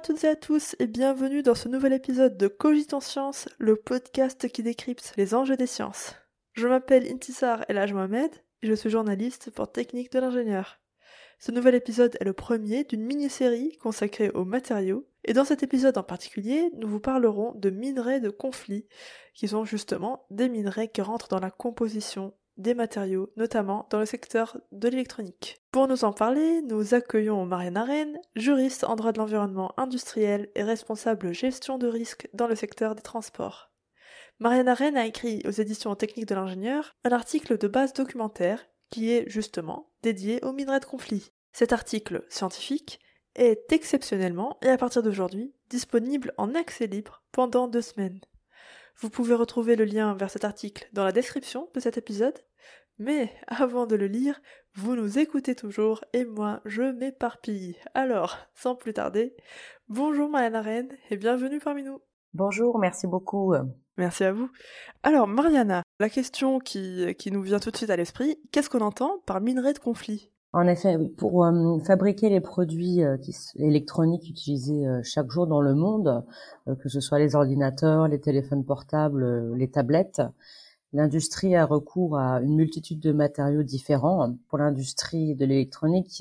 à toutes et à tous et bienvenue dans ce nouvel épisode de Cogitant Science, le podcast qui décrypte les enjeux des sciences. Je m'appelle Intisar Elhaj Mohamed et je suis journaliste pour Technique de l'ingénieur. Ce nouvel épisode est le premier d'une mini-série consacrée aux matériaux et dans cet épisode en particulier, nous vous parlerons de minerais de conflit, qui sont justement des minerais qui rentrent dans la composition des matériaux, notamment dans le secteur de l'électronique. Pour nous en parler, nous accueillons Marianne Arène, juriste en droit de l'environnement industriel et responsable gestion de risque dans le secteur des transports. Marianne Arène a écrit aux éditions techniques de l'ingénieur un article de base documentaire qui est justement dédié aux minerais de conflit. Cet article scientifique est exceptionnellement et à partir d'aujourd'hui disponible en accès libre pendant deux semaines. Vous pouvez retrouver le lien vers cet article dans la description de cet épisode mais avant de le lire, vous nous écoutez toujours et moi je m'éparpille. Alors, sans plus tarder, bonjour Mariana Arène et bienvenue parmi nous. Bonjour, merci beaucoup. Merci à vous. Alors Mariana, la question qui, qui nous vient tout de suite à l'esprit, qu'est-ce qu'on entend par minerai de conflit? En effet, pour euh, fabriquer les produits euh, électroniques utilisés euh, chaque jour dans le monde, que ce soit les ordinateurs, les téléphones portables, les tablettes, L'industrie a recours à une multitude de matériaux différents. Pour l'industrie de l'électronique,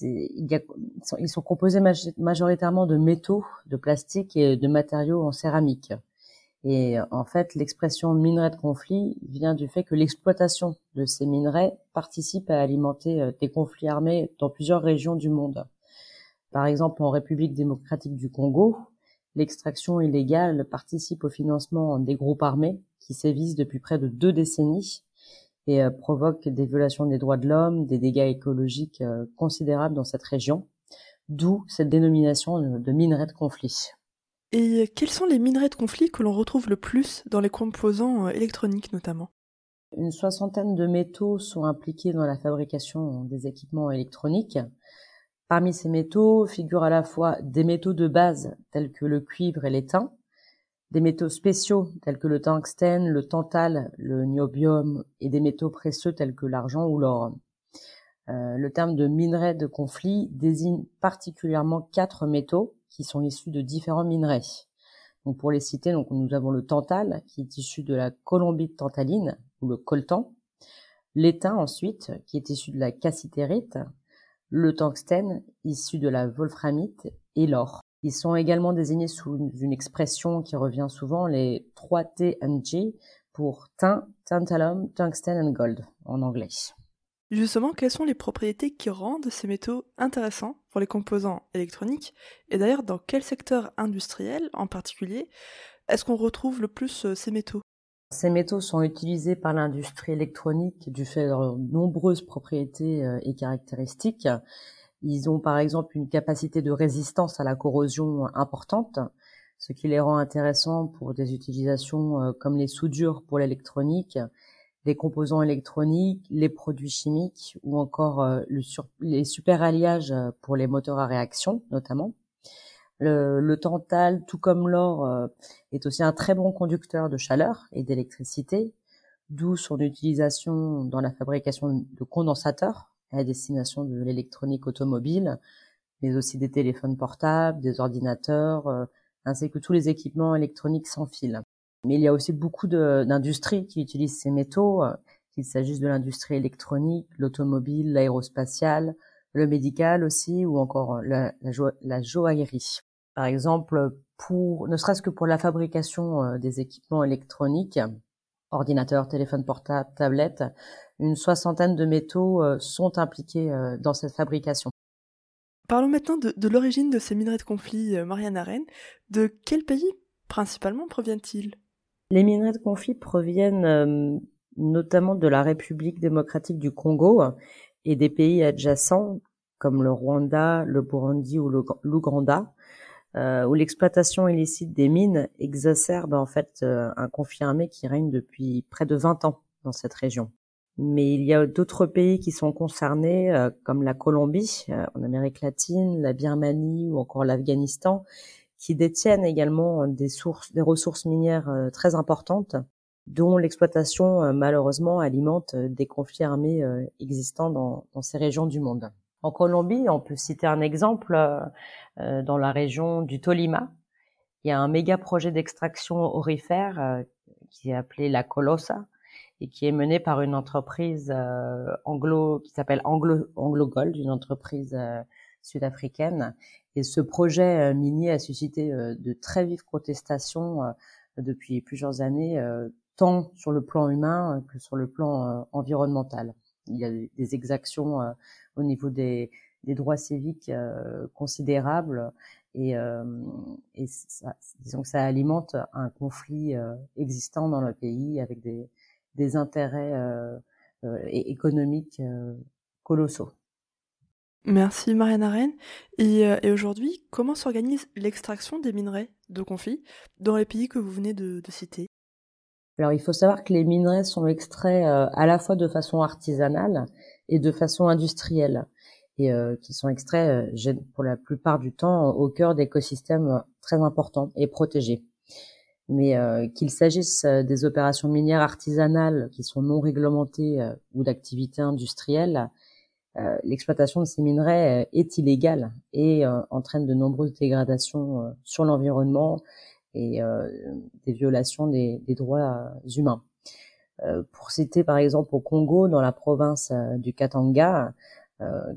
ils sont composés majoritairement de métaux, de plastique et de matériaux en céramique. Et en fait, l'expression minerai de conflit vient du fait que l'exploitation de ces minerais participe à alimenter euh, des conflits armés dans plusieurs régions du monde. Par exemple, en République démocratique du Congo, l'extraction illégale participe au financement des groupes armés qui sévissent depuis près de deux décennies et euh, provoquent des violations des droits de l'homme, des dégâts écologiques euh, considérables dans cette région, d'où cette dénomination de minerai de conflit. Et quels sont les minerais de conflit que l'on retrouve le plus dans les composants euh, électroniques notamment? Une soixantaine de métaux sont impliqués dans la fabrication des équipements électroniques. Parmi ces métaux figurent à la fois des métaux de base tels que le cuivre et l'étain, des métaux spéciaux tels que le tungstène, le tantal, le niobium et des métaux précieux tels que l'argent ou l'or. Euh, le terme de minerai de conflit désigne particulièrement quatre métaux qui sont issus de différents minerais. Donc pour les citer, donc nous avons le tantal qui est issu de la colombite tantaline ou le coltan, l'étain ensuite qui est issu de la cassitérite, le tungstène issu de la wolframite et l'or. Ils sont également désignés sous une expression qui revient souvent, les 3 TNG, pour tin, tantalum, tungsten and gold en anglais. Justement, quelles sont les propriétés qui rendent ces métaux intéressants pour les composants électroniques Et d'ailleurs, dans quel secteur industriel en particulier est-ce qu'on retrouve le plus euh, ces métaux? Ces métaux sont utilisés par l'industrie électronique du fait de leurs nombreuses propriétés euh, et caractéristiques. Ils ont par exemple une capacité de résistance à la corrosion importante, ce qui les rend intéressants pour des utilisations euh, comme les soudures pour l'électronique, les composants électroniques, les produits chimiques ou encore euh, les super-alliages pour les moteurs à réaction notamment. Le, le tantal, tout comme l'or, euh, est aussi un très bon conducteur de chaleur et d'électricité, d'où son utilisation dans la fabrication de condensateurs à destination de l'électronique automobile, mais aussi des téléphones portables, des ordinateurs, euh, ainsi que tous les équipements électroniques sans fil. Mais il y a aussi beaucoup d'industries qui utilisent ces métaux, euh, qu'il s'agisse de l'industrie électronique, l'automobile, l'aérospatiale, le médical aussi, ou encore euh, la, la, joaillerie. Par exemple, pour, ne serait-ce que pour la fabrication des équipements électroniques, ordinateurs, téléphones portables, tablettes, une soixantaine de métaux euh, sont impliqués euh, dans cette fabrication. Parlons maintenant de, l'origine de ces minerais de conflit, euh, Marianne Arène. De quel pays principalement proviennent-ils? Les minerais de conflit proviennent notamment de la République démocratique du Congo et des pays adjacents comme le Rwanda, le Burundi ou l'Ouganda, où l'exploitation illicite des mines exacerbe en fait un conflit armé qui règne depuis près de 20 ans dans cette région. Mais il y a d'autres pays qui sont concernés, euh, comme la Colombie euh, en Amérique latine, la Birmanie ou encore l'Afghanistan, qui détiennent également des sources, des ressources minières euh, très importantes dont l'exploitation malheureusement alimente des conflits armés existants dans, dans, ces régions du monde. En Colombie, on peut citer un exemple dans la région du Tolima. Il y a un méga projet d'extraction aurifère qui est appelé la Colosa, et qui est menée par une entreprise euh, anglo qui s'appelle Anglo, Anglo Gold, une entreprise euh, sud-africaine. Et ce projet euh, minier a suscité de très vives protestations depuis plusieurs années, tant sur le plan humain que sur le plan environnemental. Il y a des exactions au niveau des, droits civiques considérables et, et ça, disons que ça alimente un conflit existant dans le pays avec des, intérêts euh, euh, économiques euh, colossaux. Merci Marianne Arène. Et, aujourd'hui, comment s'organise l'extraction des minerais de conflit dans les pays que vous venez de, citer? Alors il faut savoir que les minerais sont extraits à la fois de façon artisanale et de façon industrielle et qui sont extraits pour la plupart du temps au cœur d'écosystèmes très importants et protégés mais euh, qu'il s'agisse euh, des opérations minières artisanales qui sont non réglementées euh, ou d'activités industrielles, l'exploitation de ces minerais est illégale et entraîne de nombreuses dégradations sur l'environnement et des violations des, droits humains. pour citer par exemple au Congo, dans la province du Katanga,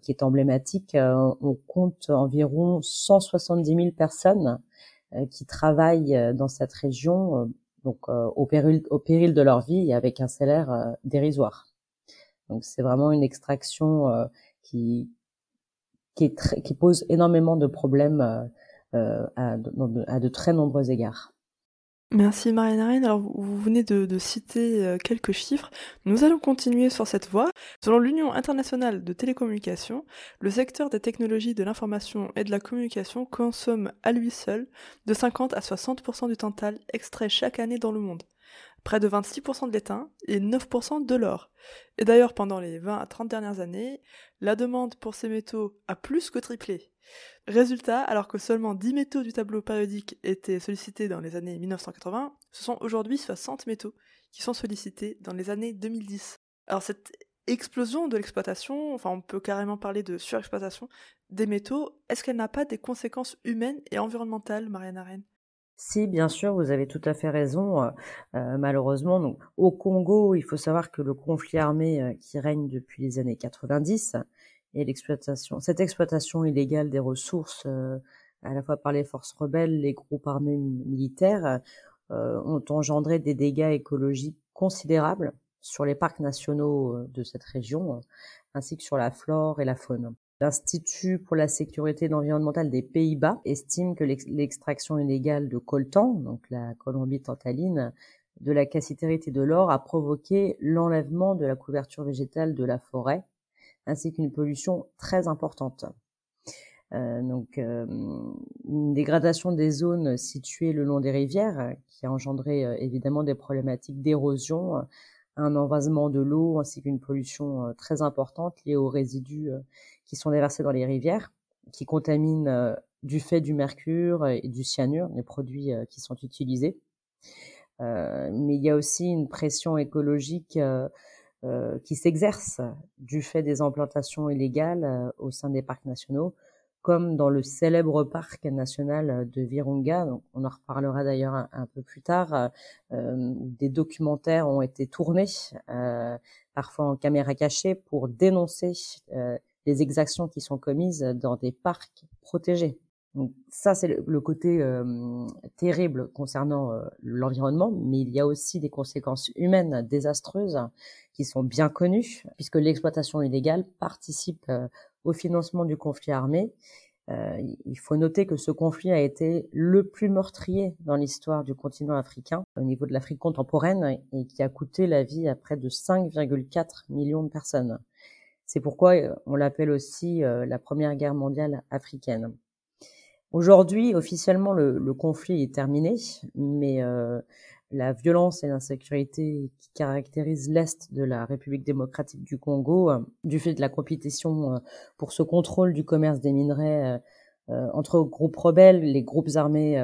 qui est emblématique, on compte environ 170 000 personnes euh, qui travaillent euh, dans cette région euh, donc au péril au péril de leur vie et avec un salaire dérisoire. Donc c'est vraiment une extraction qui qui, pose énormément de problèmes à, à, de, très nombreux égards. Merci Marianne Arène. Alors vous venez de, citer euh, quelques chiffres. Nous allons continuer sur cette voie. Selon l'Union internationale de télécommunications, le secteur des technologies de l'information et de la communication consomme à lui seul de 50 à 60% du tantal extrait chaque année dans le monde. Près de 26% de l'étain et 9% de l'or. Et d'ailleurs, pendant les 20 à 30 dernières années, la demande pour ces métaux a plus que triplé. Résultat, alors que seulement 10 métaux du tableau périodique étaient sollicités dans les années 1980, ce sont aujourd'hui 60 métaux qui sont sollicités dans les années 2010. Alors cette explosion de l'exploitation, enfin on peut carrément parler de surexploitation des métaux, est-ce qu'elle n'a pas des conséquences humaines et environnementales, Marianne Arène? Si, bien sûr, vous avez tout à fait raison. Euh, euh, malheureusement, au Congo, il faut savoir que le conflit armé euh, qui règne depuis les années 90 et l'exploitation, cette exploitation illégale des ressources, à la fois par les forces rebelles, les groupes armés militaires, ont engendré des dégâts écologiques considérables sur les parcs nationaux de cette région, ainsi que sur la flore et la faune. L'Institut pour la sécurité environnementale des Pays-Bas estime que l'extraction illégale de coltan, donc la colombie tantaline, de la cassitérite et de l'or a provoqué l'enlèvement de la couverture végétale de la forêt, ainsi qu'une pollution très importante. Euh, donc euh, une dégradation des zones situées le long des rivières qui a engendré euh, évidemment des problématiques d'érosion, un envasement de l'eau ainsi qu'une pollution très importante liée aux résidus qui sont déversés dans les rivières, qui contaminent du fait du mercure et du cyanure, les produits qui sont utilisés. mais il y a aussi une pression écologique euh, qui s'exercent du fait des implantations illégales euh, au sein des parcs nationaux, comme dans le célèbre parc national de Virunga. On en reparlera d'ailleurs un, peu plus tard. Euh, des documentaires ont été tournés, euh, parfois en caméra cachée, pour dénoncer les exactions qui sont commises dans des parcs protégés. Donc ça, c'est le, côté euh, terrible concernant l'environnement, mais il y a aussi des conséquences humaines désastreuses qui sont bien connues, puisque l'exploitation illégale participe au financement du conflit armé. il faut noter que ce conflit a été le plus meurtrier dans l'histoire du continent africain au niveau de l'Afrique contemporaine et qui a coûté la vie à près de 5,4 millions de personnes. C'est pourquoi on l'appelle aussi la Première Guerre mondiale africaine. Aujourd'hui, officiellement, le, conflit est terminé, mais euh, la violence et l'insécurité qui caractérisent l'Est de la République démocratique du Congo, euh, du fait de la compétition euh, pour ce contrôle du commerce des minerais entre groupes rebelles, les groupes armés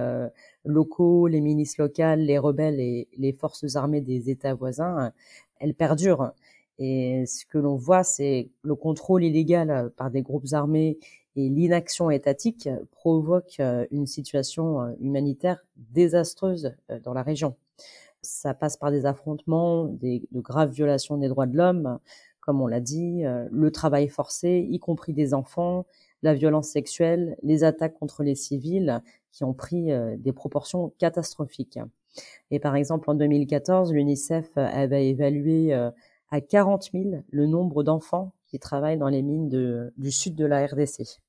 locaux, les milices locales, les rebelles et les forces armées des États voisins, elle perdure. Et ce que l'on voit, c'est le contrôle illégal par des groupes armés et l'inaction étatique provoque une situation humanitaire désastreuse dans la région. Ça passe par des affrontements, des, de graves violations des droits de l'homme, comme on l'a dit, le travail forcé, y compris des enfants, la violence sexuelle, les attaques contre les civils qui ont pris des proportions catastrophiques. Et par exemple, en 2014, l'UNICEF avait évalué à 40 000 le nombre d'enfants qui travaillent dans les mines du sud de la RDC.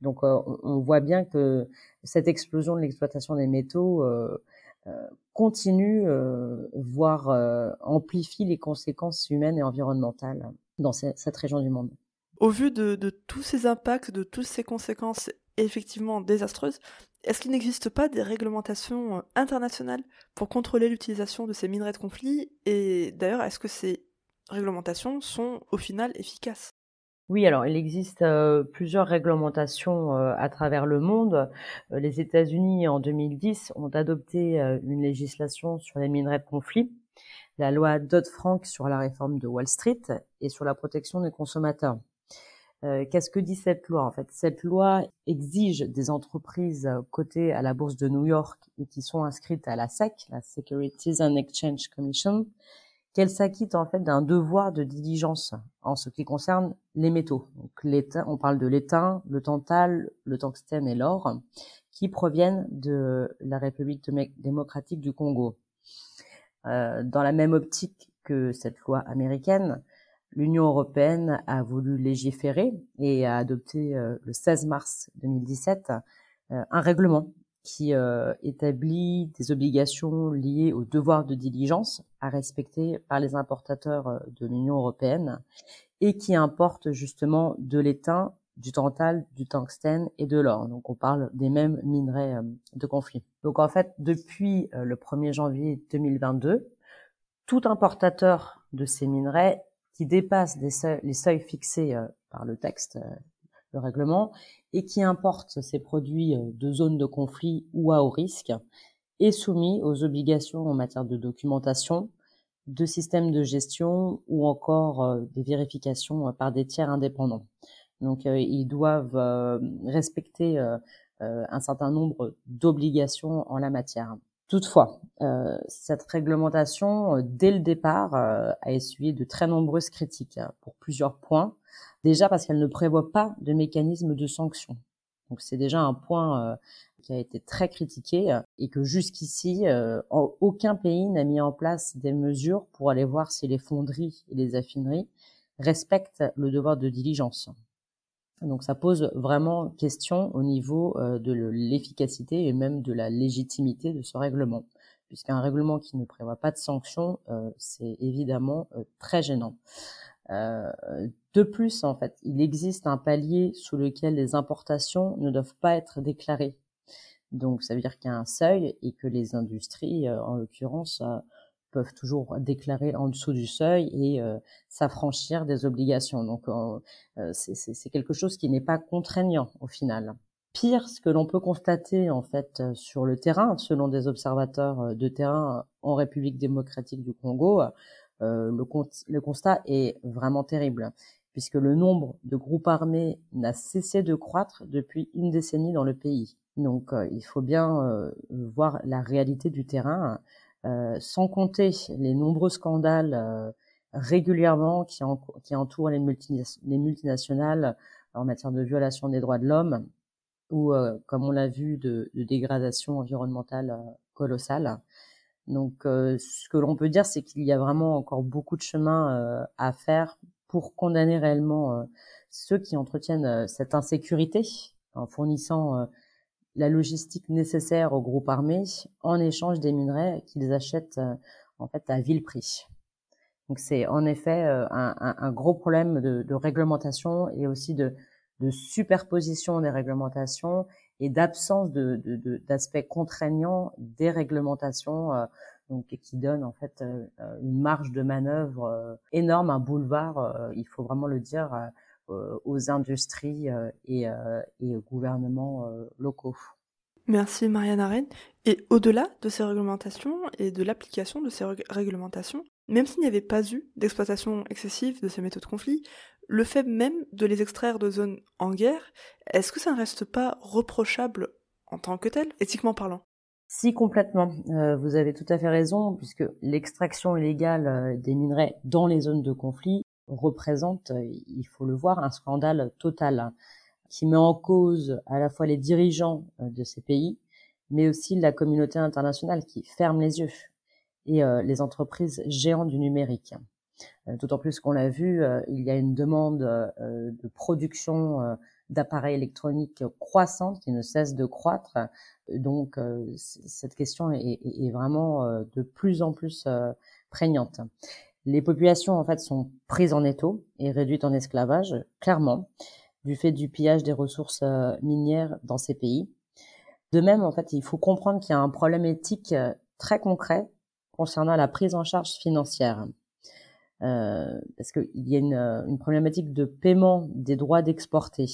Donc on voit bien que cette explosion de l'exploitation des métaux euh, euh, continue, euh, voire euh, amplifie les conséquences humaines et environnementales dans cette région du monde. Au vu de, tous ces impacts, de toutes ces conséquences effectivement désastreuses, est-ce qu'il n'existe pas des réglementations internationales pour contrôler l'utilisation de ces minerais de conflit? Et d'ailleurs, est-ce que ces réglementations sont au final efficaces oui, alors il existe euh, plusieurs réglementations euh, à travers le monde. Euh, les États-Unis, en 2010, ont adopté une législation sur les minerais de conflit, la loi Dodd-Frank sur la réforme de Wall Street et sur la protection des consommateurs. Qu'est-ce que dit cette loi En fait, cette loi exige des entreprises cotées à la bourse de New York et qui sont inscrites à la SEC, la Securities and Exchange Commission, qu'elle s'acquitte en fait d'un devoir de diligence en ce qui concerne les métaux. On parle de l'étain, le tantal, le tungstène et l'or, qui proviennent de la République démocratique du Congo. Euh, dans la même optique que cette loi américaine, l'Union européenne a voulu légiférer et a adopté euh, le 16 mars 2017 euh, un règlement qui euh, établit des obligations liées au devoir de diligence à respecter par les importateurs euh, de l'Union européenne et qui importent justement de l'étain, du tantal, du tungstène et de l'or. Donc on parle des mêmes minerais euh, de conflit. Donc en fait, depuis le 1er janvier 2022, tout importateur de ces minerais qui dépasse les seuils fixés par le texte, le règlement, et qui importe ces produits euh, de zones de conflit ou à haut risque est soumis aux obligations en matière de documentation, de systèmes de gestion ou encore euh, des vérifications euh, par des tiers indépendants. Donc ils doivent respecter un certain nombre d'obligations en la matière. Toutefois, cette réglementation, dès le départ, a essuyé de très nombreuses critiques hein, pour plusieurs points. Déjà parce qu'elle ne prévoit pas de mécanisme de sanction. Donc c'est déjà un point euh, qui a été très critiqué euh, et que jusqu'ici, euh, aucun pays n'a mis en place des mesures pour aller voir si les fonderies et les affineries respectent le devoir de diligence. Donc ça pose vraiment question au niveau de l'efficacité et même de la légitimité de ce règlement, puisqu'un règlement qui ne prévoit pas de sanctions, c'est évidemment très gênant. Euh, de plus, en fait, il existe un palier sous lequel les importations ne doivent pas être déclarées. Donc, ça veut dire qu'il y a un seuil et que les industries, euh, en l'occurrence, euh, peuvent toujours déclarer en dessous du seuil et s'affranchir des obligations. Donc, c'est quelque chose qui n'est pas contraignant au final. Pire, ce que l'on peut constater en fait sur le terrain, selon des observateurs de terrain en République démocratique du Congo, euh, le, constat est vraiment terrible, puisque le nombre de groupes armés n'a cessé de croître depuis une décennie dans le pays. Donc euh, il faut bien euh, voir la réalité du terrain, sans compter les nombreux scandales régulièrement qui, entourent les, les, multinationales en matière de violation des droits de l'homme ou, comme on l'a vu, de, dégradation environnementale colossale. Donc, euh, ce que l'on peut dire, c'est qu'il y a vraiment encore beaucoup de chemin euh, à faire pour condamner réellement euh, ceux qui entretiennent cette insécurité en fournissant la logistique nécessaire aux groupes armés en échange des minerais qu'ils achètent en fait à vil prix. Donc c'est en effet un, un, un, gros problème de, de réglementation et aussi de, de, superposition des réglementations et d'absence de, d'aspects contraignants des réglementations, euh, donc qui donne en fait euh, une marge de manœuvre euh, énorme, un boulevard, il faut vraiment le dire, aux industries et, et aux gouvernements locaux. Merci Marianne Arène. Et au-delà de ces réglementations et de l'application de ces réglementations, même s'il n'y avait pas eu d'exploitation excessive de ces méthodes de conflit, le fait même de les extraire de zones en guerre, est-ce que ça ne reste pas reprochable en tant que tel, éthiquement parlant? Si, complètement. Euh, vous avez tout à fait raison, puisque l'extraction illégale euh, des minerais dans les zones de conflit représente, euh, il faut le voir, un scandale total qui met en cause à la fois les dirigeants de ces pays, mais aussi la communauté internationale qui ferme les yeux et les entreprises géantes du numérique. D'autant plus qu'on l'a vu, il y a une demande de production d'appareils électroniques croissante qui ne cesse de croître. Donc cette question est, est vraiment de plus en plus prégnante. Les populations en fait sont prises en étau et réduites en esclavage, clairement, du fait du pillage des ressources minières dans ces pays. De même, en fait, il faut comprendre qu'il y a un problème éthique très concret concernant la prise en charge financière. Euh, parce qu'il y a une, une, problématique de paiement des droits d'exporter.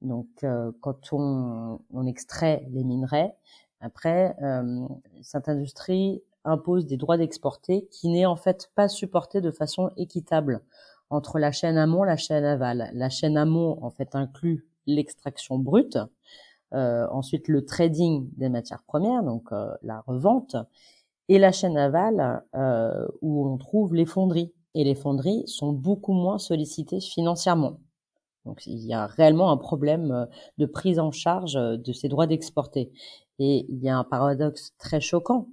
Donc, euh, quand on, on, extrait les minerais, après, euh, cette industrie impose des droits d'exporter qui n'est en fait pas supporté de façon équitable entre la chaîne amont et la chaîne aval. La chaîne amont, en fait, inclut l'extraction brute, euh, ensuite le trading des matières premières, donc euh, la revente, et la chaîne aval euh, où on trouve les fonderies. Et les fonderies sont beaucoup moins sollicitées financièrement. Donc il y a réellement un problème euh, de prise en charge euh, de ces droits d'exporter. Et il y a un paradoxe très choquant,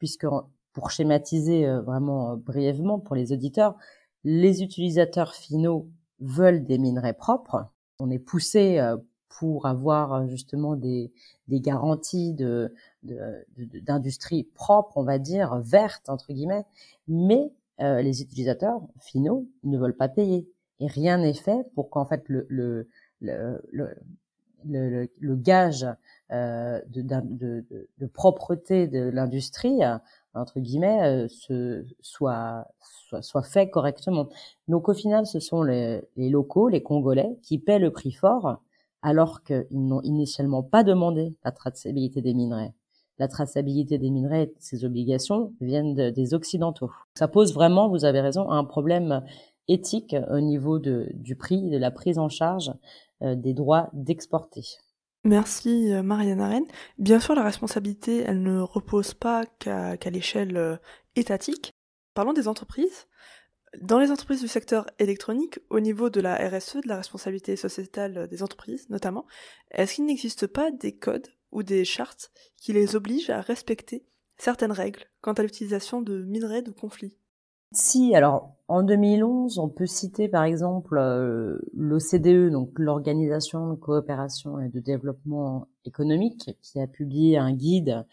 puisque pour schématiser euh, vraiment brièvement pour les auditeurs, les utilisateurs finaux veulent des minerais propres. On est poussé pour avoir justement des, des garanties de, d'industrie propre, on va dire, verte, entre guillemets, mais euh, les utilisateurs finaux ne veulent pas payer. Et rien n'est fait pour qu'en fait le, le, le, le, le gage euh, de, de, de, propreté de l'industrie, entre guillemets, euh, soit, soit, soit, fait correctement. Donc au final, ce sont les, les locaux, les Congolais, qui paient le prix fort, alors qu'ils n'ont initialement pas demandé la traçabilité des minerais la traçabilité des minerais, ces obligations viennent des Occidentaux. Ça pose vraiment, vous avez raison, un problème éthique au niveau de, du prix, de la prise en charge euh, des droits d'exporter. Merci euh, Marianne Arène. Bien sûr, la responsabilité, elle ne repose pas qu'à l'échelle euh, étatique. Parlons des entreprises. Dans les entreprises du secteur électronique, au niveau de la RSE, de la responsabilité sociétale des entreprises notamment, est-ce qu'il n'existe pas des codes ou des chartes qui les obligent à respecter certaines règles quant à l'utilisation de minerais de conflit? Si, alors en 2011, on peut citer par exemple euh, l'OCDE, donc l'Organisation de coopération et de développement économique, qui a publié un guide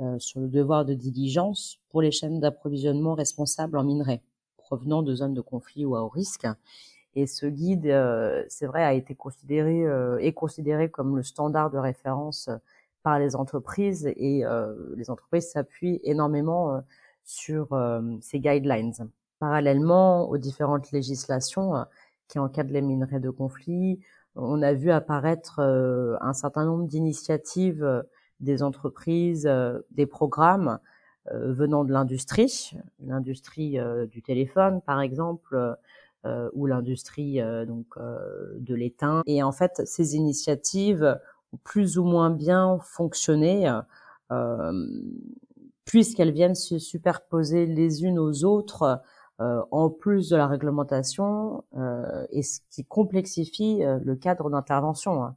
euh, sur le devoir de diligence pour les chaînes d'approvisionnement responsables en minerais provenant de zones de conflit ou à haut risque. Et ce guide, euh, c'est vrai, a été considéré est considéré comme le standard de référence par les entreprises et euh, les entreprises s'appuient énormément euh, sur euh, ces guidelines. Parallèlement aux différentes législations qui encadrent les minerais de conflit, on a vu apparaître un certain nombre d'initiatives des entreprises, des programmes venant de l'industrie, l'industrie du téléphone par exemple, ou l'industrie donc de l'étain. Et en fait, ces initiatives plus ou moins bien fonctionné, euh, puisqu'elles viennent se superposer les unes aux autres euh, en plus de la réglementation, euh, et ce qui complexifie euh, le cadre d'intervention. Hein.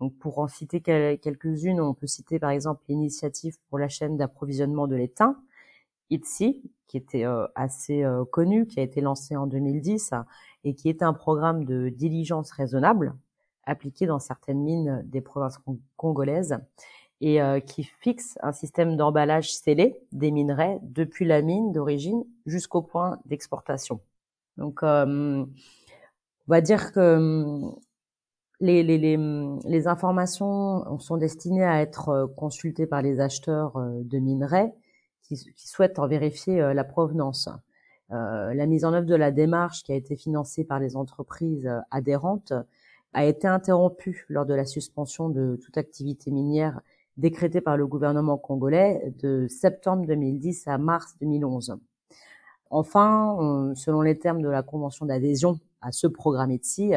Donc pour en citer quelques-unes, on peut citer par exemple l'initiative pour la chaîne d'approvisionnement de l'étain, ITSI, qui était assez euh, connu, qui a été lancé en 2010 et qui est un programme de diligence raisonnable appliqué dans certaines mines des provinces congolaises et euh, qui fixe un système d'emballage scellé des minerais depuis la mine d'origine jusqu'au point d'exportation. Donc, euh, on va dire que euh, les, les, les, les, informations sont destinées à être consultées par les acheteurs de minerais qui, qui souhaitent en vérifier la provenance. la mise en œuvre de la démarche qui a été financée par les entreprises adhérentes a été interrompue lors de la suspension de toute activité minière décrétée par le gouvernement congolais de septembre 2010 à mars 2011. Enfin, selon les termes de la convention d'adhésion à ce programme ETSI,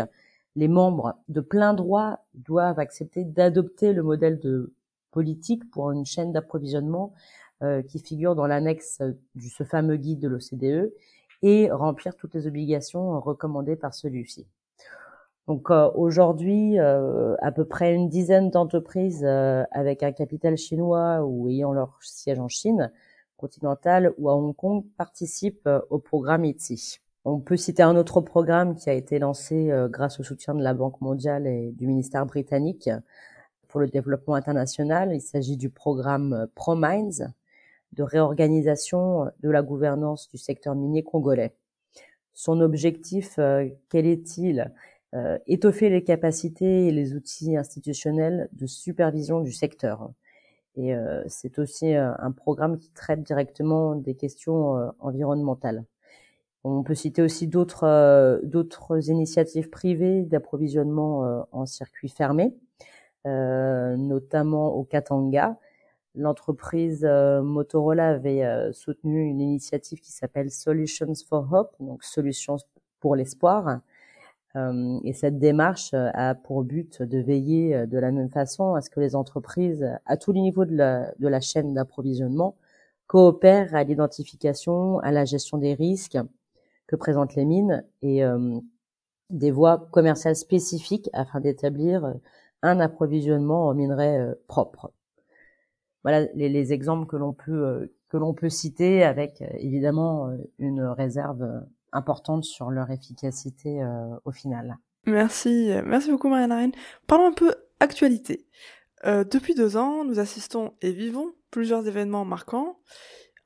les membres de plein droit doivent accepter d'adopter le modèle de politique pour une chaîne d'approvisionnement euh, qui figure dans l'annexe de ce fameux guide de l'OCDE et remplir toutes les obligations recommandées par celui-ci. Donc euh, aujourd'hui, euh, à peu près une dizaine d'entreprises avec un capital chinois ou ayant leur siège en Chine continentale ou à Hong Kong participent au programme ITSI. On peut citer un autre programme qui a été lancé euh, grâce au soutien de la Banque mondiale et du ministère britannique pour le développement international. Il s'agit du programme euh, ProMines de réorganisation euh, de la gouvernance du secteur minier congolais. Son objectif, quel est-il? Étoffer les capacités et les outils institutionnels de supervision du secteur. Et c'est aussi un programme qui traite directement des questions environnementales. On peut citer aussi d'autres euh, d'autres initiatives privées d'approvisionnement euh, en circuit fermé, euh, notamment au Katanga. L'entreprise Motorola avait soutenu une initiative qui s'appelle Solutions for Hope, donc solutions pour l'espoir. Et cette démarche a pour but de veiller de la même façon à ce que les entreprises, à tous les niveaux de la, chaîne d'approvisionnement, coopèrent à l'identification, à la gestion des risques, que présentent les mines et euh, des voies commerciales spécifiques afin d'établir euh, un approvisionnement en minerais euh, propre. Voilà les, exemples que l'on peut que l'on peut citer avec évidemment une réserve importante sur leur efficacité au final. Merci, merci beaucoup Marianne. Parlons un peu actualité. depuis deux ans, nous assistons et vivons plusieurs événements marquants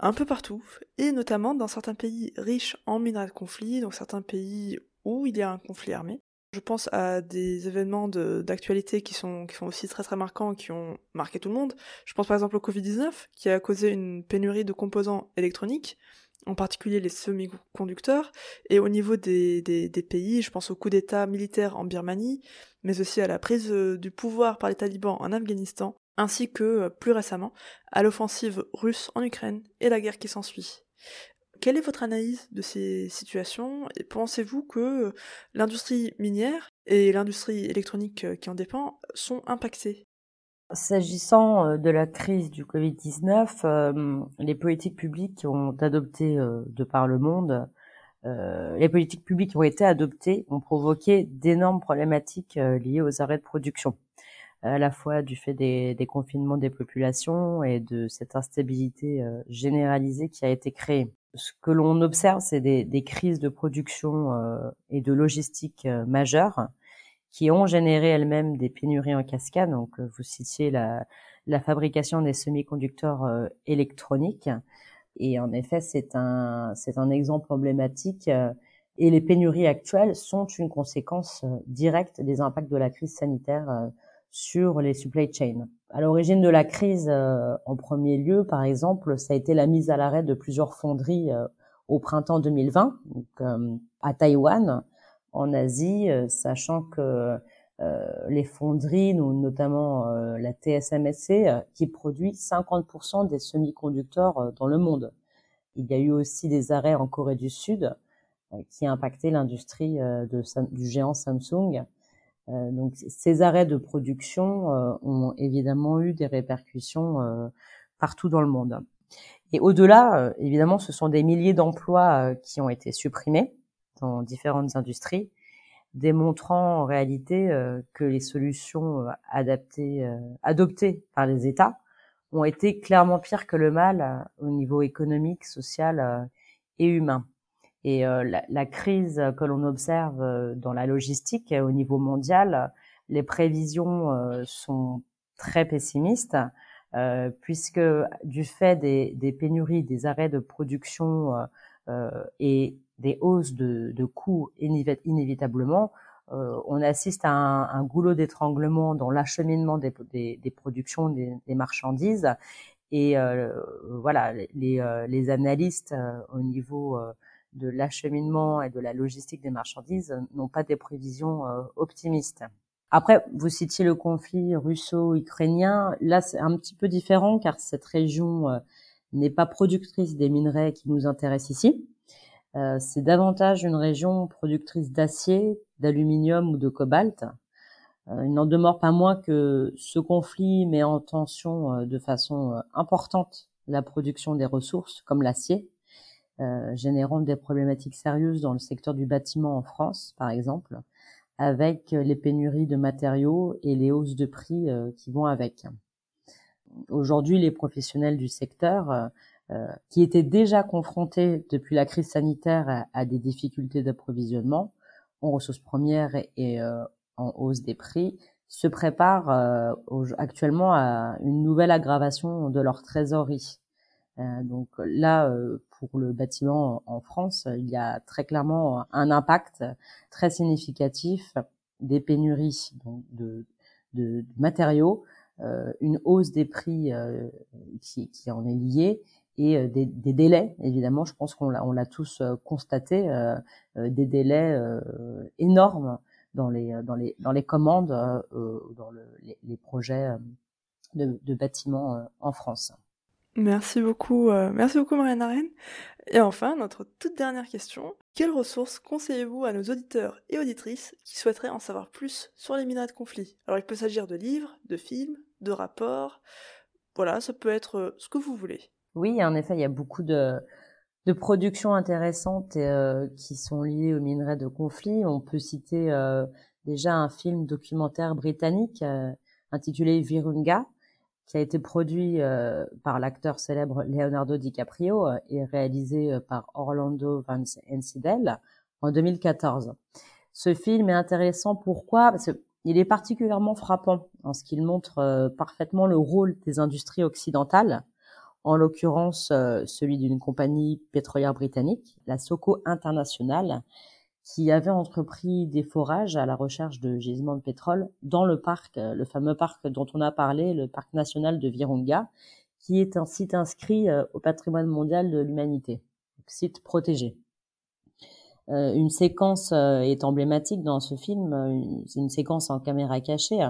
un peu partout, et notamment dans certains pays riches en minerais de conflit, donc certains pays où il y a un conflit armé. Je pense à des événements d'actualité qui sont, qui sont aussi très très marquants, qui ont marqué tout le monde. Je pense par exemple au Covid-19, qui a causé une pénurie de composants électroniques, en particulier les semi-conducteurs, et au niveau des, pays, je pense au coup d'État militaire en Birmanie, mais aussi à la prise euh, du pouvoir par les talibans en Afghanistan, ainsi que, euh, plus récemment, à l'offensive russe en Ukraine et la guerre qui s'ensuit. Quelle est votre analyse de ces situations pensez-vous que euh, l'industrie minière et l'industrie électronique qui en dépend sont impactées? S'agissant de la crise du Covid-19, les politiques publiques ont adopté de par le monde, les politiques publiques qui ont été adoptées ont provoqué d'énormes problématiques liées aux arrêts de production à la fois du fait des, confinements des populations et de cette instabilité euh, généralisée qui a été créée. Ce que l'on observe, c'est des, crises de production euh, et de logistique euh, majeures qui ont généré elles-mêmes des pénuries en cascade. Donc, vous citiez la, la fabrication des semi-conducteurs électroniques. Et en effet, c'est un, c'est un exemple emblématique. et les pénuries actuelles sont une conséquence directe des impacts de la crise sanitaire sur les supply chains. À l'origine de la crise, euh, en premier lieu, par exemple, ça a été la mise à l'arrêt de plusieurs fonderies euh, au printemps 2020, donc, euh, à Taïwan, en Asie, sachant que les fonderies, notamment la TSMC, qui produit 50% des semi-conducteurs dans le monde. Il y a eu aussi des arrêts en Corée du Sud qui a impacté l'industrie du géant Samsung euh, donc ces arrêts de production euh, ont évidemment eu des répercussions euh, partout dans le monde. Et au-delà, évidemment, ce sont des milliers d'emplois qui ont été supprimés dans différentes industries, démontrant en réalité que les solutions adaptées, adoptées par les États ont été clairement pires que le mal au niveau économique, social et humain. Et euh, la, crise que l'on observe euh, dans la logistique au niveau mondial, les prévisions euh, sont très pessimistes, puisque du fait des, pénuries, des arrêts de production et des hausses de, de coûts inévitablement, on assiste à un, un goulot d'étranglement dans l'acheminement des, des, des, productions des, des marchandises. Et voilà, les, les analystes au niveau de l'acheminement et de la logistique des marchandises n'ont pas des prévisions optimistes. Après, vous citiez le conflit russo-ukrainien. Là, c'est un petit peu différent car cette région n'est pas productrice des minerais qui nous intéressent ici. Euh, c'est davantage une région productrice d'acier, d'aluminium ou de cobalt. Euh, il n'en demeure pas moins que ce conflit met en tension euh, de façon importante la production des ressources comme l'acier, générant des problématiques sérieuses dans le secteur du bâtiment en France, par exemple, avec les pénuries de matériaux et les hausses de prix qui vont avec. Aujourd'hui, les professionnels du secteur qui étaient déjà confrontés depuis la crise sanitaire à, des difficultés d'approvisionnement en ressources premières et, euh, en hausse des prix, se préparent euh, actuellement à une nouvelle aggravation de leur trésorerie. donc là, pour le bâtiment en France, il y a très clairement un impact très significatif des pénuries de, de, matériaux, une hausse des prix qui, qui, en est liée et euh, des, délais, évidemment, je pense qu'on l'a, tous euh, constaté, euh, des délais énormes dans les, dans les, dans les commandes, dans le, les, projets de, de bâtiments en France. Merci beaucoup, merci beaucoup Marianne Arène. Et enfin, notre toute dernière question. Quelles ressources conseillez-vous à nos auditeurs et auditrices qui souhaiteraient en savoir plus sur les minerais de conflit? Alors il peut s'agir de livres, de films, de rapports. Voilà, ça peut être ce que vous voulez. Oui, en effet, il y a beaucoup de, de productions intéressantes euh, qui sont liées aux minerais de conflit. On peut citer euh, déjà un film documentaire britannique euh, intitulé Virunga, qui a été produit par l'acteur célèbre Leonardo DiCaprio et réalisé par Orlando Van Ensidel en 2014. Ce film est intéressant pourquoi? Parce qu'il est particulièrement frappant en ce qu'il montre parfaitement le rôle des industries occidentales en l'occurrence euh, celui d'une compagnie pétrolière britannique, la Soco International, qui avait entrepris des forages à la recherche de gisements de pétrole dans le parc, euh, le fameux parc dont on a parlé, le parc national de Virunga, qui est un site inscrit euh, au patrimoine mondial de l'humanité, site protégé. une séquence est emblématique dans ce film, c'est une séquence en caméra cachée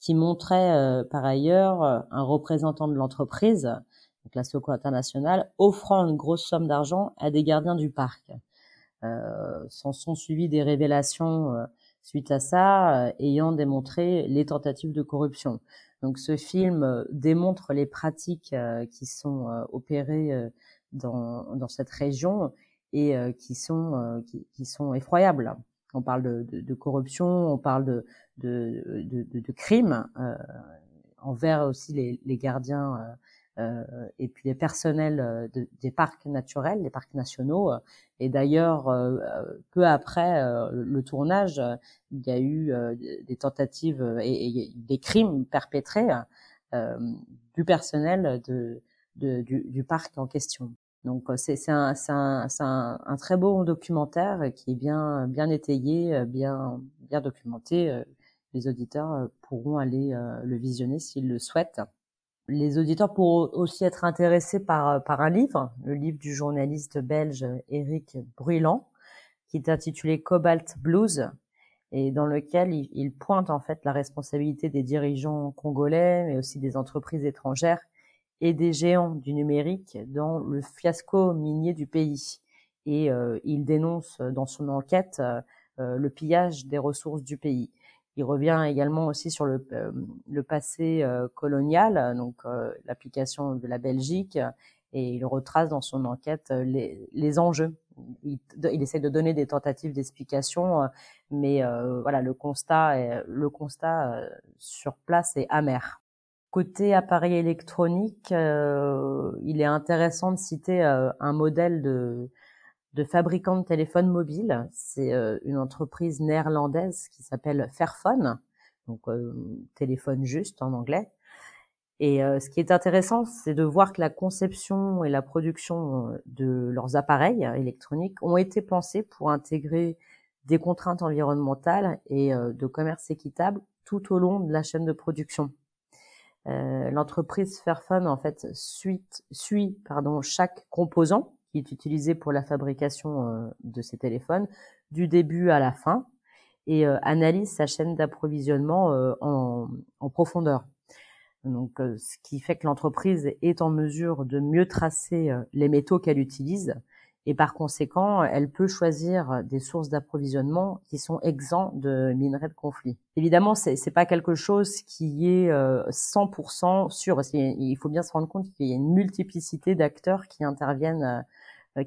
qui montrait par ailleurs un représentant de l'entreprise donc la Soco Internationale, offrant une grosse somme d'argent à des gardiens du parc. Euh, s'en sont suivies des révélations euh, suite à ça, euh, ayant démontré les tentatives de corruption. Donc ce film euh, démontre les pratiques qui sont opérées dans, dans cette région et qui sont qui, qui, sont effroyables. On parle de, de, de corruption, on parle de de, de, de crimes envers aussi les, les gardiens euh, et puis les personnels euh, des parcs naturels, les parcs nationaux. Et d'ailleurs, euh, peu après le tournage, il y a eu des tentatives et, des crimes perpétrés du personnel du, parc en question. Donc c'est un, très beau documentaire qui est bien, étayé, bien documenté. Les auditeurs pourront aller le visionner s'ils le souhaitent les auditeurs pourront aussi être intéressés par, par un livre, le livre du journaliste belge Eric Bruylant, qui est intitulé Cobalt Blues, et dans lequel il, pointe en fait la responsabilité des dirigeants congolais, mais aussi des entreprises étrangères et des géants du numérique dans le fiasco minier du pays. Et euh, il dénonce dans son enquête euh, le pillage des ressources du pays. Il revient également aussi sur le, euh, passé euh, colonial, donc euh, l'application de la Belgique, et il retrace dans son enquête les, enjeux. Il, il, essaie de donner des tentatives d'explication, mais voilà, le constat, le constat sur place est amer. Côté appareil électronique, il est intéressant de citer un modèle de de fabricants de téléphones mobiles. C'est euh, une entreprise néerlandaise qui s'appelle Fairphone, donc euh, téléphone juste en anglais. Et euh, ce qui est intéressant, c'est de voir que la conception et la production de leurs appareils électroniques ont été pensés pour intégrer des contraintes environnementales et de commerce équitable tout au long de la chaîne de production. L'entreprise Fairphone en fait suit, suit pardon chaque composant qui est utilisé pour la fabrication de ces téléphones, du début à la fin, et analyse sa chaîne d'approvisionnement en, en, profondeur. Donc, ce qui fait que l'entreprise est en mesure de mieux tracer les métaux qu'elle utilise et par conséquent, elle peut choisir des sources d'approvisionnement qui sont exempts de minerais de conflit. Évidemment, c'est c'est pas quelque chose qui est 100% euh, sûr qu'il faut bien se rendre compte qu'il y a une multiplicité d'acteurs qui interviennent euh,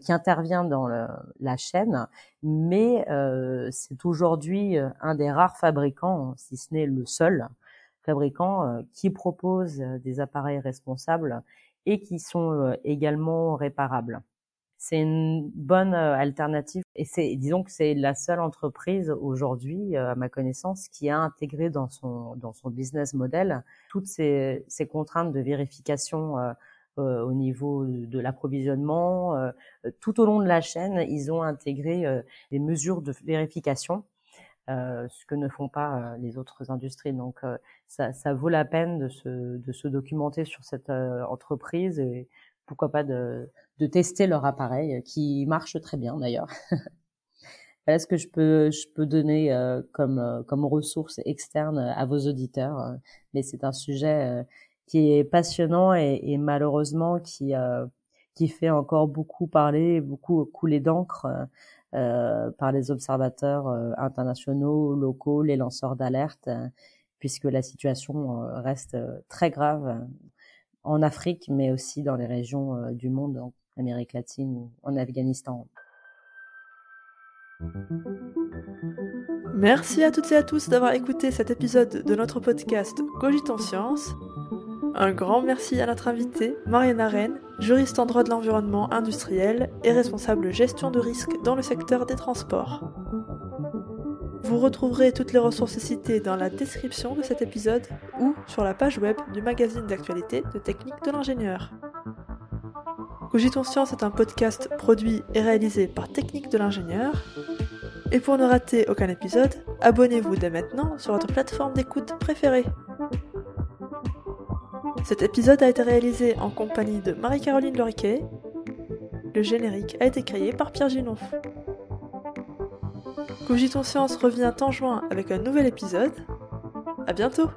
qui intervient dans la chaîne, mais euh, c'est aujourd'hui un des rares fabricants, si ce n'est le seul fabricant, qui propose des appareils responsables et qui sont également réparables. C'est une bonne euh, alternative et c'est disons que c'est la seule entreprise aujourd'hui euh, à ma connaissance qui a intégré dans son dans son business model toutes ces, ces contraintes de vérification euh, au niveau de l'approvisionnement tout au long de la chaîne ils ont intégré des mesures de vérification ce que ne font pas les autres industries donc ça, ça vaut la peine de se de se documenter sur cette entreprise et pourquoi pas de de tester leur appareil, euh, qui marche très bien d'ailleurs. voilà ce que je peux, je peux donner euh, comme, euh, comme ressource externe à vos auditeurs. Mais c'est un sujet qui est passionnant et, malheureusement qui, qui fait encore beaucoup parler, beaucoup couler d'encre euh, par les observateurs internationaux, locaux, les lanceurs d'alerte, puisque la situation reste très grave en Afrique, mais aussi dans les régions du monde Amérique latine ou en Afghanistan. Merci à toutes et à tous d'avoir écouté cet épisode de notre podcast Cogitons Science. Un grand merci à notre invitée, Marianne Arène, juriste en droit de l'environnement industriel et responsable gestion de risque dans le secteur des transports. Vous retrouverez toutes les ressources citées dans la description de cet épisode ou sur la page web du magazine d'actualité de technique de l'ingénieur. Cogitons Science est un podcast produit et réalisé par Technique de l'ingénieur. Et pour ne rater aucun épisode, abonnez-vous dès maintenant sur votre plateforme d'écoute préférée. Cet épisode a été réalisé en compagnie de Marie-Caroline Loriquet. Le générique a été créé par Pierre Ginon. Cogitons Science revient en juin avec un nouvel épisode. À bientôt!